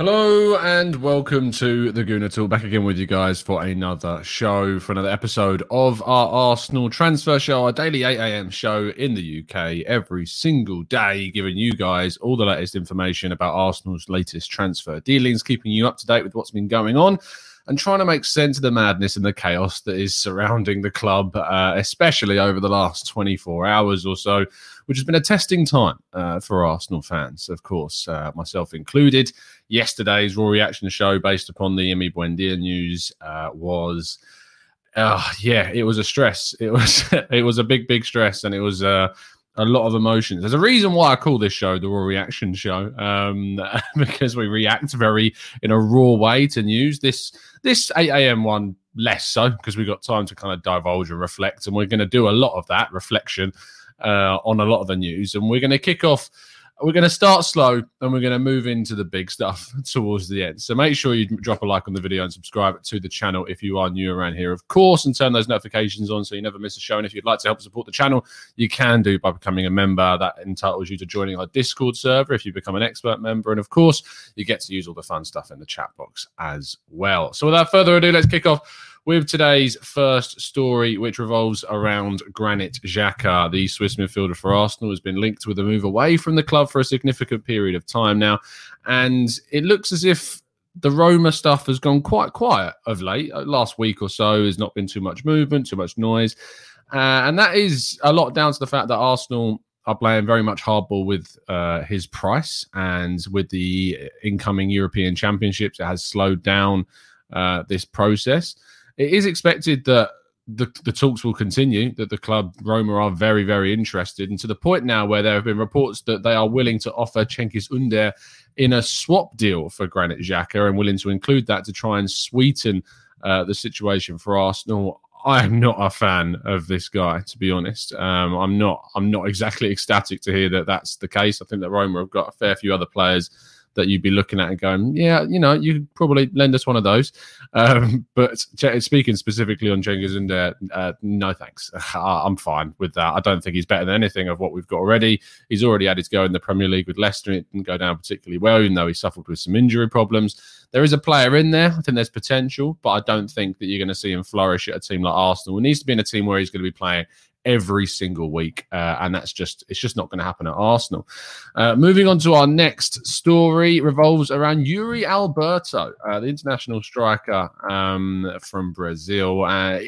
Hello and welcome to the Gooner Talk. Back again with you guys for another show, for another episode of our Arsenal transfer show, our daily 8 a.m. show in the UK every single day, giving you guys all the latest information about Arsenal's latest transfer dealings, keeping you up to date with what's been going on and trying to make sense of the madness and the chaos that is surrounding the club, uh, especially over the last 24 hours or so, which has been a testing time uh, for Arsenal fans, of course, uh, myself included. Yesterday's Raw Reaction show, based upon the Emi Buendia news, uh, was. Uh, yeah, it was a stress. It was it was a big, big stress, and it was uh, a lot of emotions. There's a reason why I call this show the Raw Reaction Show, um, because we react very in a raw way to news. This this 8 a.m. one less so because we got time to kind of divulge and reflect, and we're going to do a lot of that reflection uh, on a lot of the news, and we're going to kick off. We're going to start slow and we're going to move into the big stuff towards the end. So make sure you drop a like on the video and subscribe to the channel if you are new around here, of course, and turn those notifications on so you never miss a show. And if you'd like to help support the channel, you can do by becoming a member. That entitles you to joining our Discord server if you become an expert member. And of course, you get to use all the fun stuff in the chat box as well. So without further ado, let's kick off with today's first story, which revolves around Granit Xhaka. The Swiss midfielder for Arsenal has been linked with a move away from the club for a significant period of time now. And it looks as if the Roma stuff has gone quite quiet of late. Uh, Last week or so has not been too much movement, too much noise. Uh, and that is a lot down to the fact that Arsenal are playing very much hardball with uh, his price and with the incoming European Championships. It has slowed down uh, this process. It is expected that the, the talks will continue, that the club Roma are very, very interested, and to the point now where there have been reports that they are willing to offer Cengiz Under in a swap deal for Granit Xhaka and willing to include that to try and sweeten uh, the situation for Arsenal. I am not a fan of this guy, to be honest. Um, I'm not. I'm not exactly ecstatic to hear that that's the case. I think that Roma have got a fair few other players that you'd be looking at and going, yeah, you know, you could probably lend us one of those. Um, but speaking specifically on Cengiz Under, uh, no thanks. I'm fine with that. I don't think he's better than anything of what we've got already. He's already had his go in the Premier League with Leicester. It didn't go down particularly well, even though he suffered with some injury problems. There is a player in there. I think there's potential, but I don't think that you're going to see him flourish at a team like Arsenal. He needs to be in a team where he's going to be playing every single week, uh, and that's just it's just not going to happen at Arsenal. Uh, moving on to our next story revolves around Yuri Alberto, uh, the international striker um, from Brazil. Uh,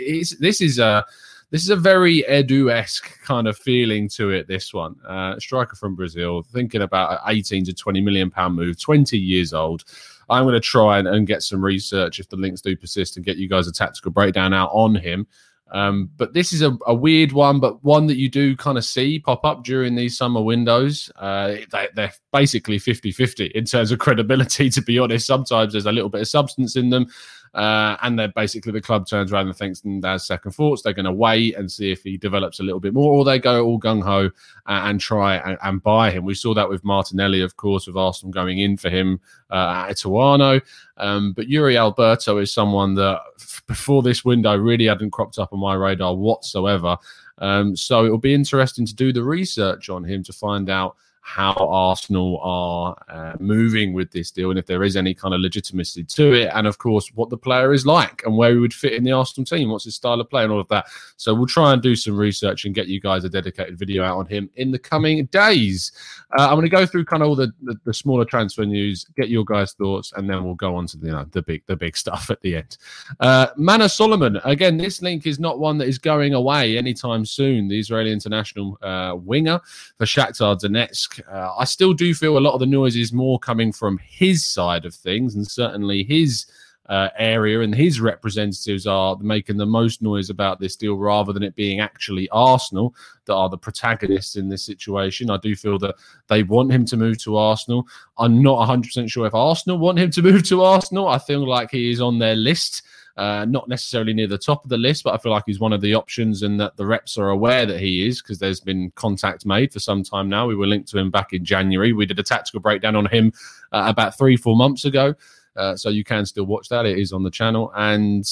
this is a this is a very Edu-esque kind of feeling to it. This one, uh, striker from Brazil, thinking about an 18 to 20 million pound move, 20 years old. I'm going to try and, and get some research if the links do persist and get you guys a tactical breakdown out on him. Um, but this is a, a, weird one, but one that you do kind of see pop up during these summer windows. Uh, they, are basically 50 50 in terms of credibility, to be honest. Sometimes there's a little bit of substance in them. Uh, and then basically the club turns around and thinks and has second thoughts. They're going to wait and see if he develops a little bit more, or they go all gung ho and, and, try and, and, buy him. We saw that with Martinelli, of course, with Arsenal going in for him uh, at Ituano. Um, but Yuri Alberto is someone that before this window really hadn't cropped up on my radar whatsoever. Um, so it'll be interesting to do the research on him to find out how Arsenal are uh, moving with this deal and if there is any kind of legitimacy to it. And of course, what the player is like and where he would fit in the Arsenal team, what's his style of play, and all of that. So we'll try and do some research and get you guys a dedicated video out on him in the coming days. Uh, I'm going to go through kind of all the, the, the, smaller transfer news, get your guys' thoughts, and then we'll go on to the, you know, the big the big stuff at the end. Uh, Manor Solomon, again, this link is not one that is going away anytime soon. The Israeli international uh, winger for Shakhtar Donetsk uh, I still do feel a lot of the noise is more coming from his side of things, and certainly his uh, area and his representatives are making the most noise about this deal rather than it being actually Arsenal that are the protagonists in this situation. I do feel that they want him to move to Arsenal. I'm not 100% sure if Arsenal want him to move to Arsenal. I feel like he is on their list. Uh, not necessarily near the top of the list, but I feel like he's one of the options and that the reps are aware that he is because there's been contact made for some time now. We were linked to him back in January. We did a tactical breakdown on him uh, about three, four months ago. Uh, so you can still watch that. It is on the channel. And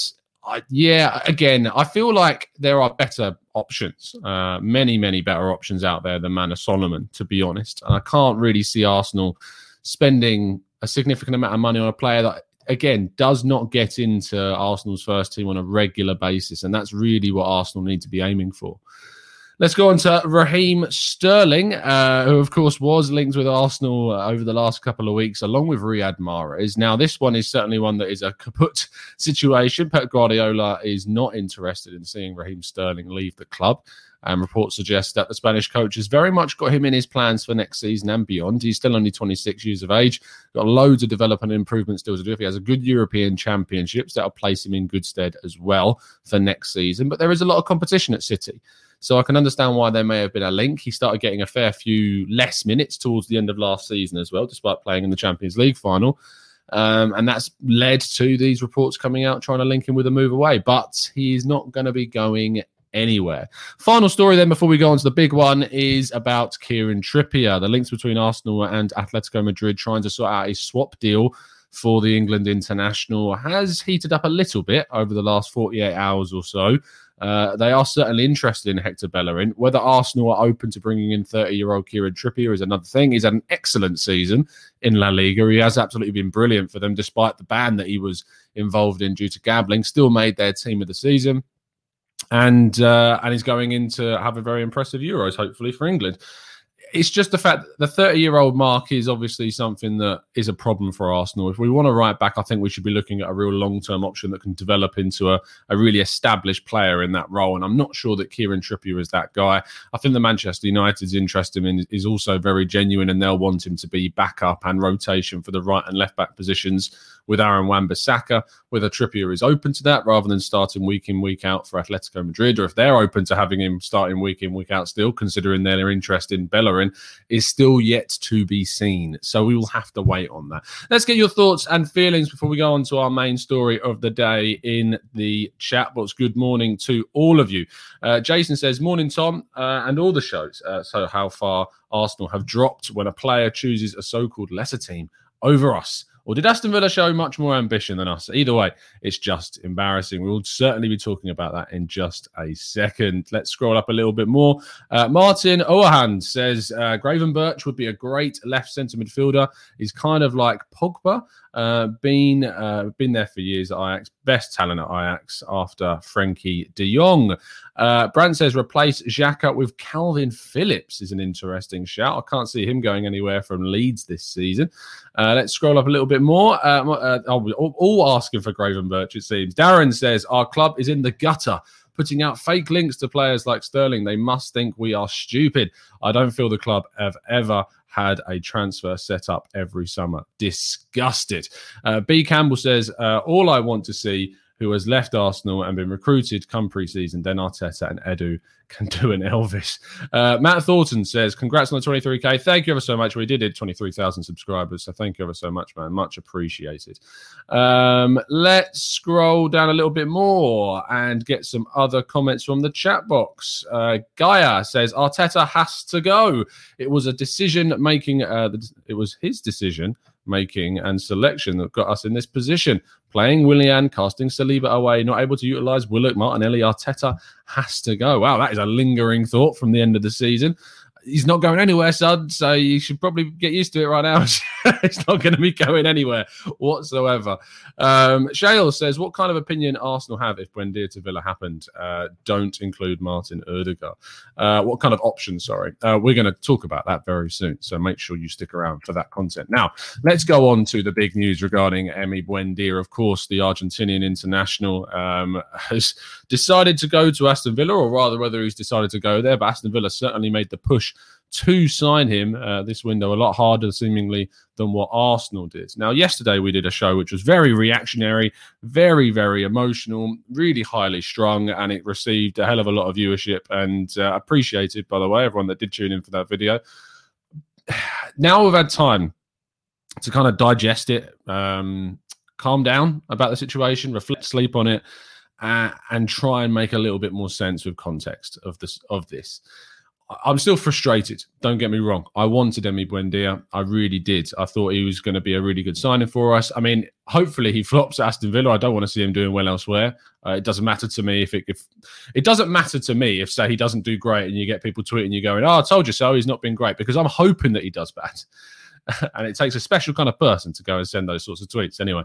I, yeah, again, I feel like there are better options, uh, many, many better options out there than Manor Solomon, to be honest. And I can't really see Arsenal spending a significant amount of money on a player that again, does not get into Arsenal's first team on a regular basis. And that's really what Arsenal need to be aiming for. Let's go on to Raheem Sterling, uh, who, of course, was linked with Arsenal uh, over the last couple of weeks, along with Riyad Mahrez. Now, this one is certainly one that is a kaput situation. Pep Guardiola is not interested in seeing Raheem Sterling leave the club. And reports suggest that the Spanish coach has very much got him in his plans for next season and beyond. He's still only 26 years of age, got loads of development and improvement still to do. If he has a good European Championships, that'll place him in good stead as well for next season. But there is a lot of competition at City. So I can understand why there may have been a link. He started getting a fair few less minutes towards the end of last season as well, despite playing in the Champions League final. Um, and that's led to these reports coming out trying to link him with a move away. But he's not going to be going anywhere. Final story then before we go on to the big one is about Kieran Trippier. The links between Arsenal and Atletico Madrid trying to sort out a swap deal for the England international has heated up a little bit over the last 48 hours or so. Uh, they are certainly interested in Hector Bellerin. Whether Arsenal are open to bringing in 30 year old Kieran Trippier is another thing. He's had an excellent season in La Liga. He has absolutely been brilliant for them, despite the ban that he was involved in due to gambling. Still made their team of the season and uh, and he's going in to have a very impressive Euros, hopefully for England. It's just the fact the 30 year old mark is obviously something that is a problem for Arsenal. If we want to write back, I think we should be looking at a real long term option that can develop into a, a really established player in that role. And I'm not sure that Kieran Trippier is that guy. I think the Manchester United's interest in him is also very genuine, and they'll want him to be backup and rotation for the right and left back positions with Aaron Wan-Bissaka. Whether Trippier is open to that rather than starting week in, week out for Atletico Madrid, or if they're open to having him starting week in, week out still, considering their interest in Bellerin, is still yet to be seen. So we will have to wait on that. Let's get your thoughts and feelings before we go on to our main story of the day in the chat box. Good morning to all of you. Uh, Jason says, Morning, Tom, uh, and all the shows. Uh, so, how far Arsenal have dropped when a player chooses a so called lesser team over us? Or did Aston Villa show much more ambition than us? Either way, it's just embarrassing. We'll certainly be talking about that in just a second. Let's scroll up a little bit more. Uh, Martin Oahan says uh, Gravenberch would be a great left centre midfielder. He's kind of like Pogba, uh, been uh, been there for years at Ajax. Best talent at Ajax after Frenkie De Jong. Uh, Brand says replace Xhaka with Kalvin Phillips is an interesting shout. I can't see him going anywhere from Leeds this season. Uh, let's scroll up a little bit more. Uh, uh all, all asking for Gravenberch, it seems. Darren says our club is in the gutter putting out fake links to players like Sterling. They must think we are stupid. I don't feel the club have ever had a transfer set up every summer. Disgusted. Uh, B. Campbell says, uh, All I want to see who has left Arsenal and been recruited come pre-season. Then Arteta and Edu can do an Elvis. Uh, Matt Thornton says, "Congrats on the 23k. Thank you ever so much. We did it 23,000 subscribers, so thank you ever so much, man. Much appreciated." Um, let's scroll down a little bit more and get some other comments from the chat box. Uh, Gaia says, "Arteta has to go. It was a decision making. Uh, it was his decision." making and selection that got us in this position. Playing Willian, casting Saliba away, not able to utilize Willock, Martinelli, Arteta has to go. Wow, that is a lingering thought from the end of the season he's not going anywhere, son. So you should probably get used to it right now. it's not going to be going anywhere whatsoever. Um, Shale says, "What kind of opinion Arsenal have if Buendia to Villa happened? Uh, don't include Martin Odegaard. Uh, what kind of options? Sorry, uh, we're going to talk about that very soon. So make sure you stick around for that content. Now, let's go on to the big news regarding Emi Buendia. Of course, the Argentinian international um, has decided to go to Aston Villa, or rather, whether he's decided to go there. But Aston Villa certainly made the push." To sign him uh, this window a lot harder, seemingly, than what Arsenal did. Now, yesterday we did a show which was very reactionary, very, very emotional, really highly strung, and it received a hell of a lot of viewership and uh, appreciated, by the way, everyone that did tune in for that video. Now we've had time to kind of digest it, um, calm down about the situation, reflect, sleep on it, uh, and try and make a little bit more sense with context of this of this. I'm still frustrated. Don't get me wrong. I wanted Emi Buendia. I really did. I thought he was going to be a really good signing for us. I mean, hopefully he flops at Aston Villa. I don't want to see him doing well elsewhere. Uh, it doesn't matter to me if it if it doesn't matter to me if say he doesn't do great and you get people tweeting you going, "Oh, I told you so." He's not been great because I'm hoping that he does bad. and it takes a special kind of person to go and send those sorts of tweets anyway.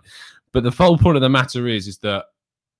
But the whole point of the matter is, is that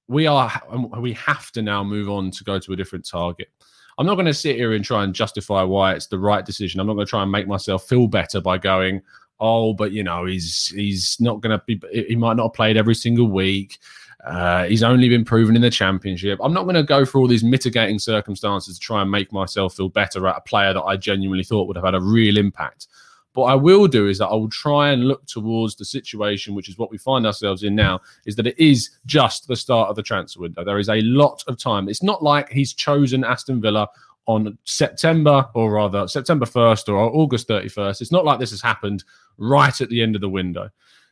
we are we have to now move on to go to a different target. I'm not going to sit here and try and justify why it's the right decision. I'm not going to try and make myself feel better by going, oh, but you know, he's he's not going to be. He might not have played every single week. Uh, he's only been proven in the championship. I'm not going to go through all these mitigating circumstances to try and make myself feel better at a player that I genuinely thought would have had a real impact. What I will do is that I will try and look towards the situation, which is what we find ourselves in now, is that it is just the start of the transfer window. There is a lot of time. It's not like he's chosen Aston Villa on September, or rather September 1st or August 31st. It's not like this has happened right at the end of the window.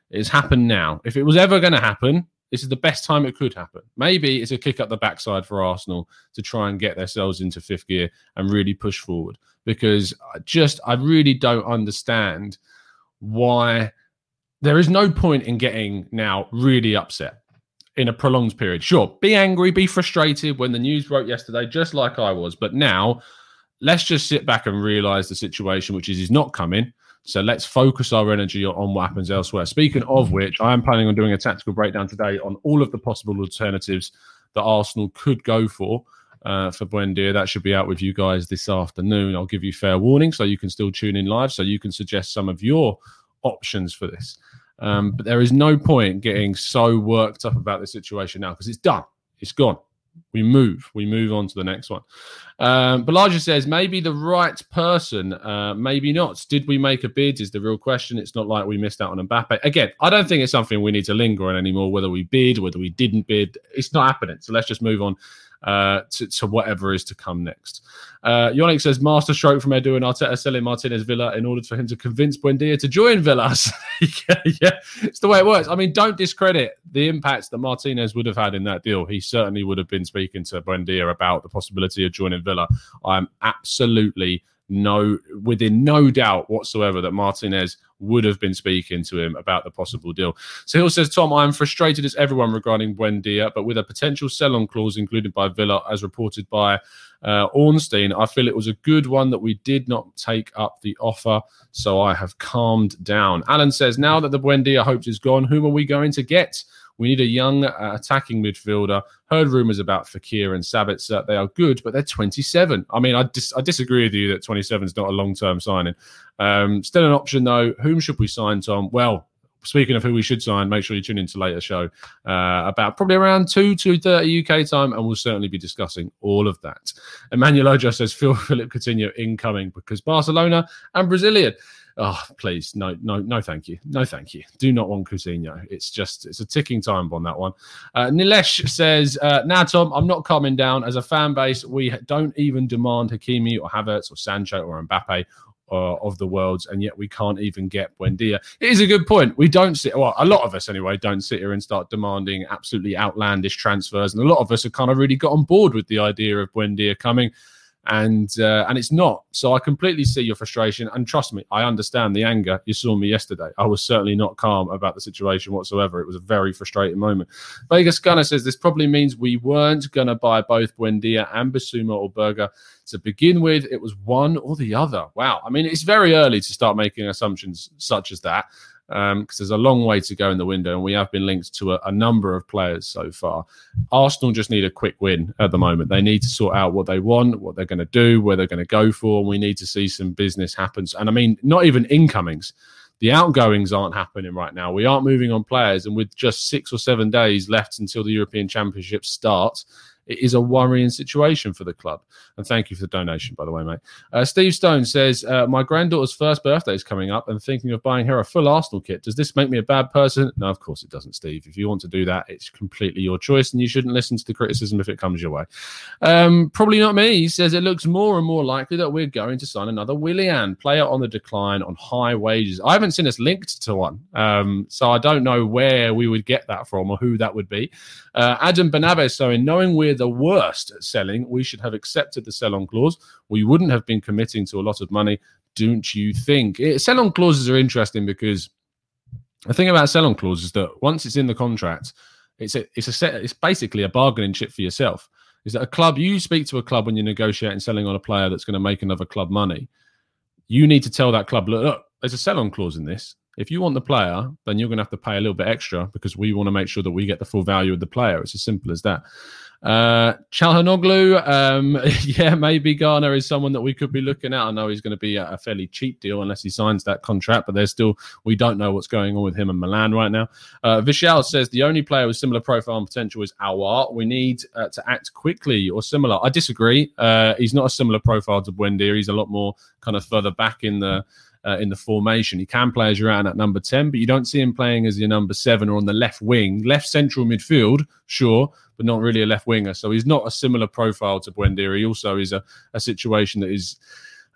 It's happened now. If it was ever going to happen, this is the best time it could happen. Maybe it's a kick up the backside for Arsenal to try and get themselves into fifth gear and really push forward. Because I just, I really don't understand why there is no point in getting now really upset in a prolonged period. Sure, be angry, be frustrated when the news broke yesterday, just like I was. But now, let's just sit back and realize the situation, which is he's not coming. So let's focus our energy on what happens elsewhere. Speaking of which, I am planning on doing a tactical breakdown today on all of the possible alternatives that Arsenal could go for uh, for Buendia. That should be out with you guys this afternoon. I'll give you fair warning so you can still tune in live, so you can suggest some of your options for this. Um, but there is no point getting so worked up about the situation now because it's done. It's gone we move we move on to the next one. Um Balaja says maybe the right person uh maybe not. Did we make a bid is the real question. It's not like we missed out on Mbappe. Again I don't think it's something we need to linger on anymore whether we bid whether we didn't bid. It's not happening. So let's just move on uh, to, to, whatever is to come next. Uh, Yannick says, Master stroke from Edu and Arteta selling Martinez Villa in order for him to convince Buendia to join Villa. yeah, yeah, it's the way it works. I mean, don't discredit the impacts that Martinez would have had in that deal. He certainly would have been speaking to Buendia about the possibility of joining Villa. I'm absolutely no within no doubt whatsoever that Martinez would have been speaking to him about the possible deal. So Hill says, Tom, I am frustrated as everyone regarding Buendia, but with a potential sell-on clause included by Villa, as reported by uh, Ornstein, I feel it was a good one that we did not take up the offer. So I have calmed down. Alan says, now that the Buendia hopes is gone, whom are we going to get? We need a young uh, attacking midfielder. Heard rumours about Fekir and Sabitzer. They are good, but they're 27. I mean, I, dis- I disagree with you that 27 is not a long term signing. Um, still an option, though. Whom should we sign, Tom? Well, speaking of who we should sign, make sure you tune into later show uh, about probably around 2 to 30 UK time, and we'll certainly be discussing all of that. Emmanuel Ojo says Phil Philip Coutinho incoming because Barcelona and Brazilian. Oh, please, no, no, no, thank you, no, thank you. Do not want Coutinho. It's just it's a ticking time bomb that one. Uh, Nilesh says, uh, "Now, Tom, I'm not calming down. As a fan base, we don't even demand Hakimi or Havertz or Sancho or Mbappe uh, of the worlds, and yet we can't even get Buendia. It is a good point. We don't sit, well, a lot of us anyway, don't sit here and start demanding absolutely outlandish transfers, and a lot of us have kind of really got on board with the idea of Buendia coming and uh, and it's not. So I completely see your frustration, and trust me, I understand the anger. You saw me yesterday. I was certainly not calm about the situation whatsoever. It was a very frustrating moment. Vegas Gunner says this probably means we weren't going to buy both Buendia and Bissouma or Berger to begin with. It was one or the other. Wow. I mean, it's very early to start making assumptions such as that because um, there's a long way to go in the window, and we have been linked to a, a, number of players so far. Arsenal just need a quick win at the moment. They need to sort out what they want, what they're going to do, where they're going to go for, and we need to see some business happen. And I mean, not even incomings. The outgoings aren't happening right now. We aren't moving on players, and with just six or seven days left until the European Championship starts, it is a worrying situation for the club. And thank you for the donation, by the way, mate. Uh, Steve Stone says, uh, My granddaughter's first birthday is coming up and thinking of buying her a full Arsenal kit. Does this make me a bad person? No, of course it doesn't, Steve. If you want to do that, it's completely your choice and you shouldn't listen to the criticism if it comes your way. Um, probably not me. He says, It looks more and more likely that we're going to sign another Willian, player on the decline on high wages. I haven't seen us linked to one. Um, so I don't know where we would get that from or who that would be. Uh, Adam Benabe, so in knowing we're the worst at selling, we should have accepted the sell on clause. We wouldn't have been committing to a lot of money, don't you think? Eh, it, sell on clauses are interesting because the thing about sell on clause is that once it's in the contract, it's a it's a set, it's basically a bargaining chip for yourself. Is that a club you speak to a club when you're negotiating selling on a player that's going to make another club money? You need to tell that club, look, look there's a sell on clause in this. If you want the player, then you're going to have to pay a little bit extra because we want to make sure that we get the full value of the player. It's as simple as that. Uh, Calhanoglu, um, yeah, maybe Garner is someone that we could be looking at. I know he's going to be a, fairly cheap deal unless he signs that contract, but there's still, we don't know what's going on with him and Milan right now. Uh, Vishal says the only player with similar profile and potential is Aouar. We need uh, to act quickly or similar. I disagree. Uh, he's not a similar profile to Buendia. He's a lot more kind of further back in the uh, in the formation. He can play as your out at number 10, but you don't see him playing as your number seven or on the left wing. Left central midfield, sure, but not really a left winger. So he's not a similar profile to Buendia. He also is a, a situation that is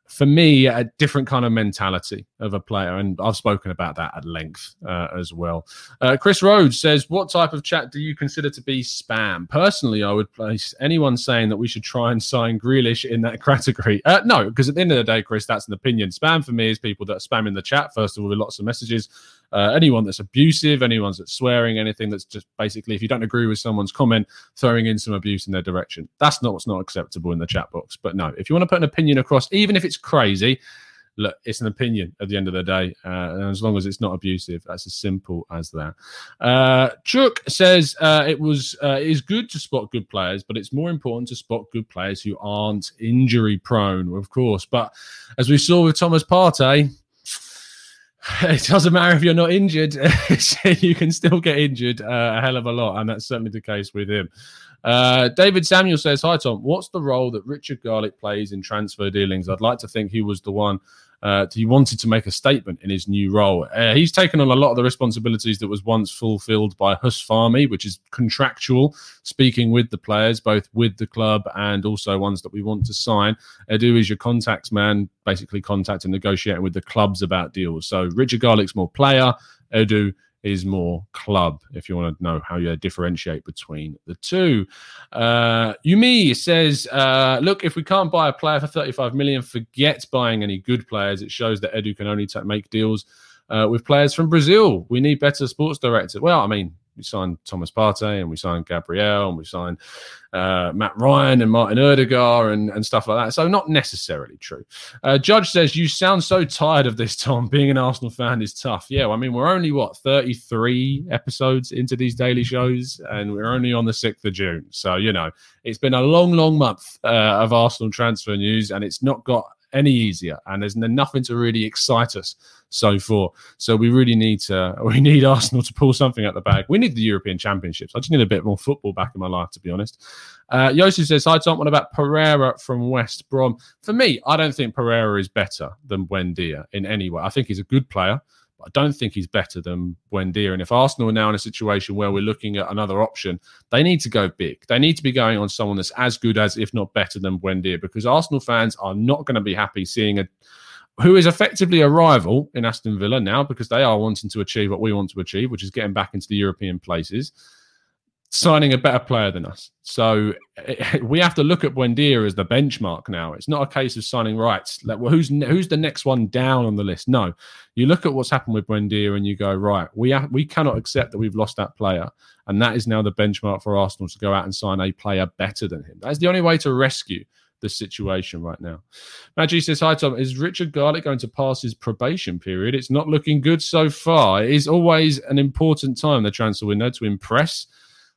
for me, a different kind of mentality of a player. And I've spoken about that at length uh, as well. Uh, Chris Rhodes says, What type of chat do you consider to be spam? Personally, I would place anyone saying that we should try and sign Grealish in that category. Uh, no, because at the end of the day, Chris, that's an opinion. Spam for me is people that are spamming the chat, first of all, with lots of messages. Uh, anyone that's abusive, anyone that's swearing, anything that's just basically, if you don't agree with someone's comment, throwing in some abuse in their direction. That's not what's not acceptable in the chat box. But no, if you want to put an opinion across, even if it's crazy, look, it's an opinion at the end of the day. Uh, and as long as it's not abusive, that's as simple as that. Uh, Chuck says uh, it was uh, it is good to spot good players, but it's more important to spot good players who aren't injury prone, of course. But as we saw with Thomas Partey, it doesn't matter if you're not injured, you can still get injured uh, a hell of a lot. And that's certainly the case with him. Uh, David Samuel says, Hi, Tom. What's the role that Richard Garlick plays in transfer dealings? I'd like to think he was the one uh, he wanted to make a statement in his new role. Uh, he's taken on a lot of the responsibilities that was once fulfilled by Huss Fahmy, which is contractual, speaking with the players, both with the club and also ones that we want to sign. Edu is your contacts man, basically contacting, and negotiating with the clubs about deals. So Richard Garlick's more player, Edu is more club if you want to know how you differentiate between the two. Uh, Yumi says, uh, look, if we can't buy a player for 35 million, forget buying any good players. It shows that Edu can only t- make deals uh, with players from Brazil. We need better sports directors. Well, I mean, we signed Thomas Partey and we signed Gabriel and we signed uh, Matt Ryan and Martin Odegaard and, and stuff like that. So not necessarily true. Uh, Judge says you sound so tired of this, Tom. Being an Arsenal fan is tough. Yeah, well, I mean we're only what 33 episodes into these daily shows, and we're only on the 6th of June. So you know it's been a long, long month uh, of Arsenal transfer news, and it's not got any easier, and there's nothing to really excite us so far. So we really need to we need Arsenal to pull something at the bag. We need the European Championships. I just need a bit more football back in my life, to be honest. Uh, Yossi says, "Hi Tom, what about Pereira from West Brom?" For me, I don't think Pereira is better than Buendia in any way. I think he's a good player. I don't think he's better than Buendia. And if Arsenal are now in a situation where we're looking at another option, they need to go big. They need to be going on someone that's as good as, if not better than Buendia, because Arsenal fans are not going to be happy seeing a who is effectively a rival in Aston Villa now because they are wanting to achieve what we want to achieve, which is getting back into the European places signing a better player than us. So eh, we have to look at Buendia as the benchmark now. It's not a case of signing rights. Like, well, who's who's the next one down on the list? No, you look at what's happened with Buendia and you go right. We ha- we cannot accept that we've lost that player, and that is now the benchmark for Arsenal to go out and sign a player better than him. That's the only way to rescue the situation right now. Maggie says, Hi, Tom. Is Richard Garlick going to pass his probation period? It's not looking good so far. It is always an important time, the transfer window, to impress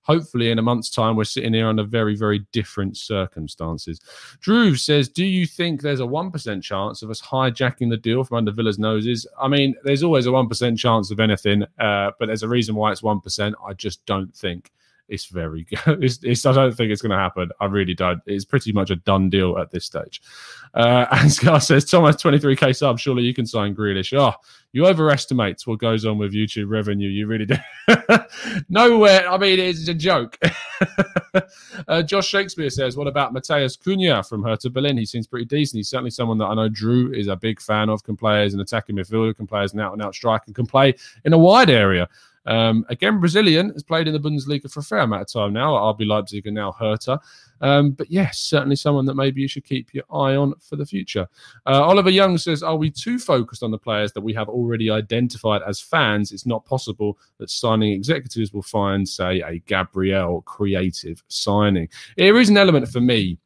hopefully in a month's time we're sitting here under very very different circumstances. Drew says do you think there's a 1% chance of us hijacking the deal from under villa's noses? I mean there's always a 1% chance of anything uh, but there's a reason why it's 1% i just don't think it's very good. It's, it's, I don't think it's going to happen. I really don't. It's pretty much a done deal at this stage. Uh, and Scar says, Thomas, 23k sub. Surely you can sign Grealish. Oh, you overestimate what goes on with YouTube revenue. You really do. Nowhere. I mean, it's a joke. uh, Josh Shakespeare says, What about Matheus Cunha from Hertha Berlin? He seems pretty decent. He's certainly someone that I know Drew is a big fan of, can play as an attacking midfielder, can play as an out and out striker, can play in a wide area. Um, again, Brazilian has played in the Bundesliga for a fair amount of time now at RB Leipzig and now Hertha. Um, but yes, certainly someone that maybe you should keep your eye on for the future. Uh, Oliver Young says, Are we too focused on the players that we have already identified as fans? It's not possible that signing executives will find, say, a Gabriel creative signing. There is an element for me.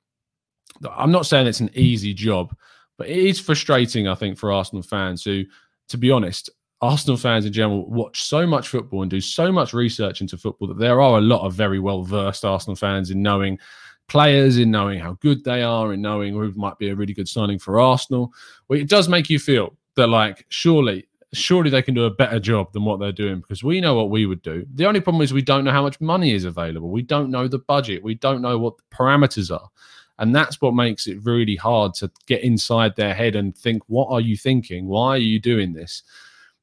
I'm not saying it's an easy job, but it is frustrating, I think, for Arsenal fans who, to be honest, Arsenal fans in general watch so much football and do so much research into football that there are a lot of very well versed Arsenal fans in knowing players, in knowing how good they are, in knowing who might be a really good signing for Arsenal. Well, it does make you feel that, like, surely, surely they can do a better job than what they're doing because we know what we would do. The only problem is we don't know how much money is available. We don't know the budget. We don't know what the parameters are. And that's what makes it really hard to get inside their head and think, what are you thinking? Why are you doing this?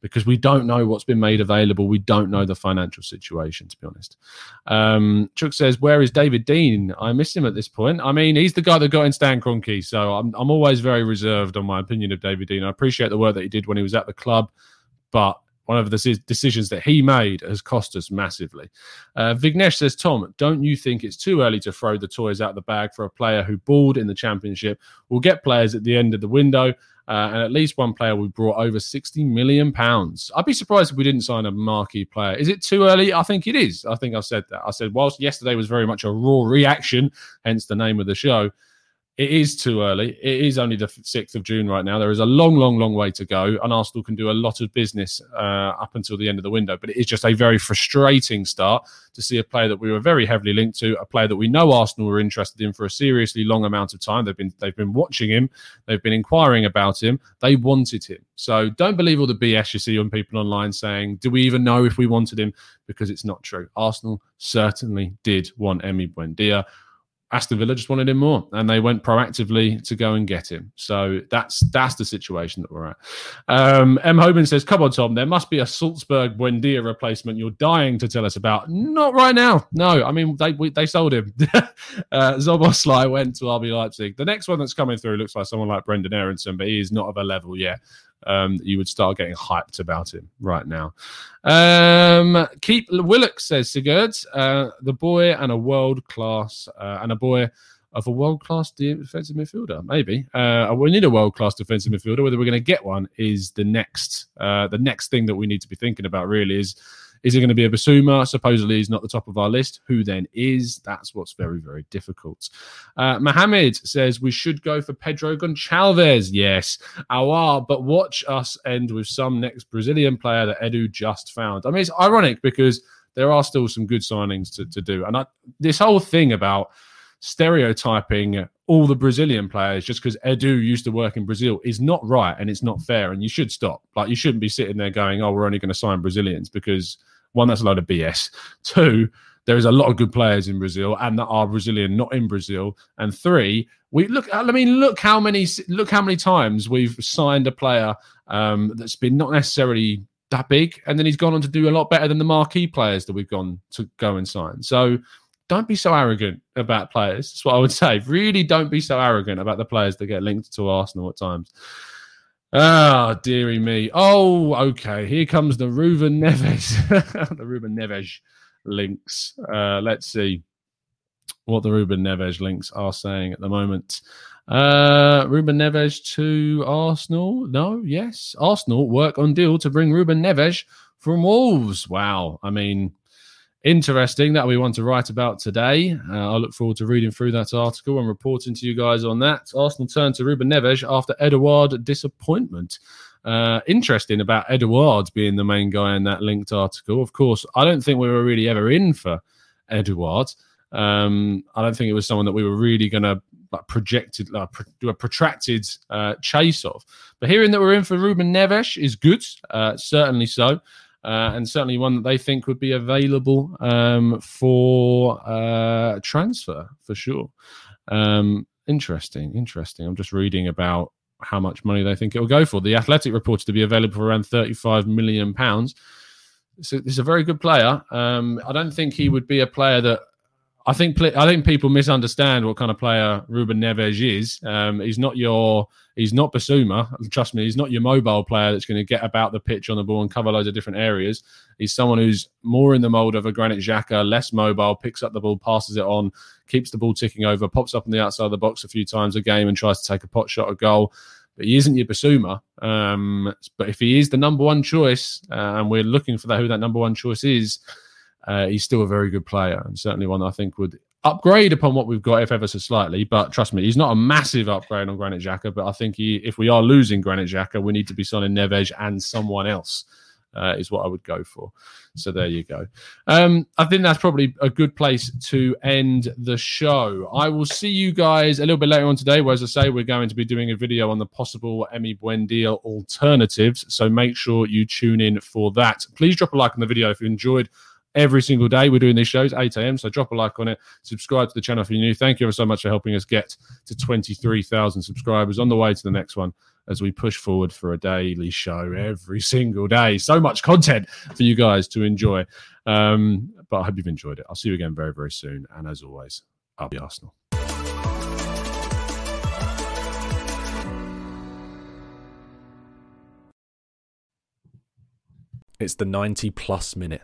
Because we don't know what's been made available. We don't know the financial situation, to be honest. Um, Chuck says, Where is David Dein? I miss him at this point. I mean, he's the guy that got in Stan Kroenke, so I'm, I'm always very reserved on my opinion of David Dein. I appreciate the work that he did when he was at the club, but one of the decisions that he made has cost us massively. Uh, Vignesh says, Tom, don't you think it's too early to throw the toys out the bag for a player who balled in the championship? We'll get players at the end of the window uh, and at least one player we brought over 60 million pounds. I'd be surprised if we didn't sign a marquee player. Is it too early? I think it is. I think I said that. I said, whilst yesterday was very much a raw reaction, hence the name of the show, it is too early. It is only the 6th of June right now. There is a long, long, long way to go, and Arsenal can do a lot of business uh, up until the end of the window. But it is just a very frustrating start to see a player that we were very heavily linked to, a player that we know Arsenal were interested in for a seriously long amount of time. They've been they've been watching him, they've been inquiring about him, they wanted him. So don't believe all the BS you see on people online saying, "Do we even know if we wanted him?" Because it's not true. Arsenal certainly did want Emi Buendia. Aston Villa just wanted him more, and they went proactively to go and get him. So that's that's the situation that we're at. Um, M. Hoban says, "Come on, Tom. There must be a Salzburg Buendia replacement you're dying to tell us about. Not right now. No. I mean, they we, they sold him. uh, Szoboszlai went to RB Leipzig. The next one that's coming through looks like someone like Brenden Aaronson, but he is not of a level yet um, you would start getting hyped about him right now. Um, Keep Willock says Sigurd, uh, the boy and a world class uh, and a boy of a world class defensive midfielder. Maybe uh, we need a world class defensive midfielder. Whether we're going to get one is the next uh, the next thing that we need to be thinking about. Really is is it going to be a Bissouma? Supposedly he's not the top of our list. Who then is? That's what's very, very difficult. Uh, Mohammed says we should go for Pedro Gonçalves. Yes, our, but watch us end with some next Brazilian player that Edu just found. I mean, it's ironic because there are still some good signings to, to do. And I, this whole thing about stereotyping all the Brazilian players just because Edu used to work in Brazil is not right and it's not fair. And you should stop. Like, you shouldn't be sitting there going, oh, we're only going to sign Brazilians because one, that's a load of BS. Two, there is a lot of good players in Brazil and that are Brazilian, not in Brazil. And three, we look. I mean, look how many look how many times we've signed a player um, that's been not necessarily that big, and then he's gone on to do a lot better than the marquee players that we've gone to go and sign. So don't be so arrogant about players. That's what I would say. Really, don't be so arrogant about the players that get linked to Arsenal at times. Ah, oh, dearie me. Oh, okay. Here comes the Ruben Neves, the Ruben Neves links. Uh, let's see what the Ruben Neves links are saying at the moment. Uh, Ruben Neves to Arsenal. No, yes. Arsenal work on deal to bring Ruben Neves from Wolves. Wow. I mean, interesting that we want to write about today. Uh, I look forward to reading through that article and reporting to you guys on that. Arsenal turn to Ruben Neves after Eduard disappointment. Uh, interesting about Eduard being the main guy in that linked article. Of course, I don't think we were really ever in for Eduard. Um, I don't think it was someone that we were really going to like projected, like, do a protracted uh, chase of. But hearing that we're in for Ruben Neves is good, uh, certainly so. Uh, and certainly one that they think would be available um, for uh, transfer for sure. Um, interesting, interesting. I'm just reading about how much money they think it will go for. The Athletic reports to be available for around 35 million pounds. So he's a very good player. Um, I don't think he would be a player that I think I think people misunderstand what kind of player Ruben Neves is. Um, he's not your he's not Bissouma. Trust me, he's not your mobile player that's going to get about the pitch on the ball and cover loads of different areas. He's someone who's more in the mold of a Granit Xhaka, less mobile, picks up the ball, passes it on, keeps the ball ticking over, pops up on the outside of the box a few times a game and tries to take a pot shot a goal. But he isn't your Bissouma. Um, but if he is the number one choice, uh, and we're looking for that, who that number one choice is uh, he's still a very good player and certainly one I think would upgrade upon what we've got, if ever so slightly. But trust me, he's not a massive upgrade on Granit Xhaka. But I think he, if we are losing Granit Xhaka, we need to be signing Neves and someone else. Uh, is what I would go for. So there you go. Um, I think that's probably a good place to end the show. I will see you guys a little bit later on today, where, as I say, we're going to be doing a video on the possible Emi Buendia alternatives. So make sure you tune in for that. Please drop a like on the video if you enjoyed every single day. We're doing these shows, 8 a.m. So drop a like on it. Subscribe to the channel if you're new. Thank you ever so much for helping us get to 23,000 subscribers. On the way to the next one as we push forward for a daily show every single day. So much content for you guys to enjoy. Um, but I hope you've enjoyed it. I'll see you again very, very soon. And as always, I'll be Arsenal. It's the 90 plus minute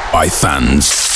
by fans.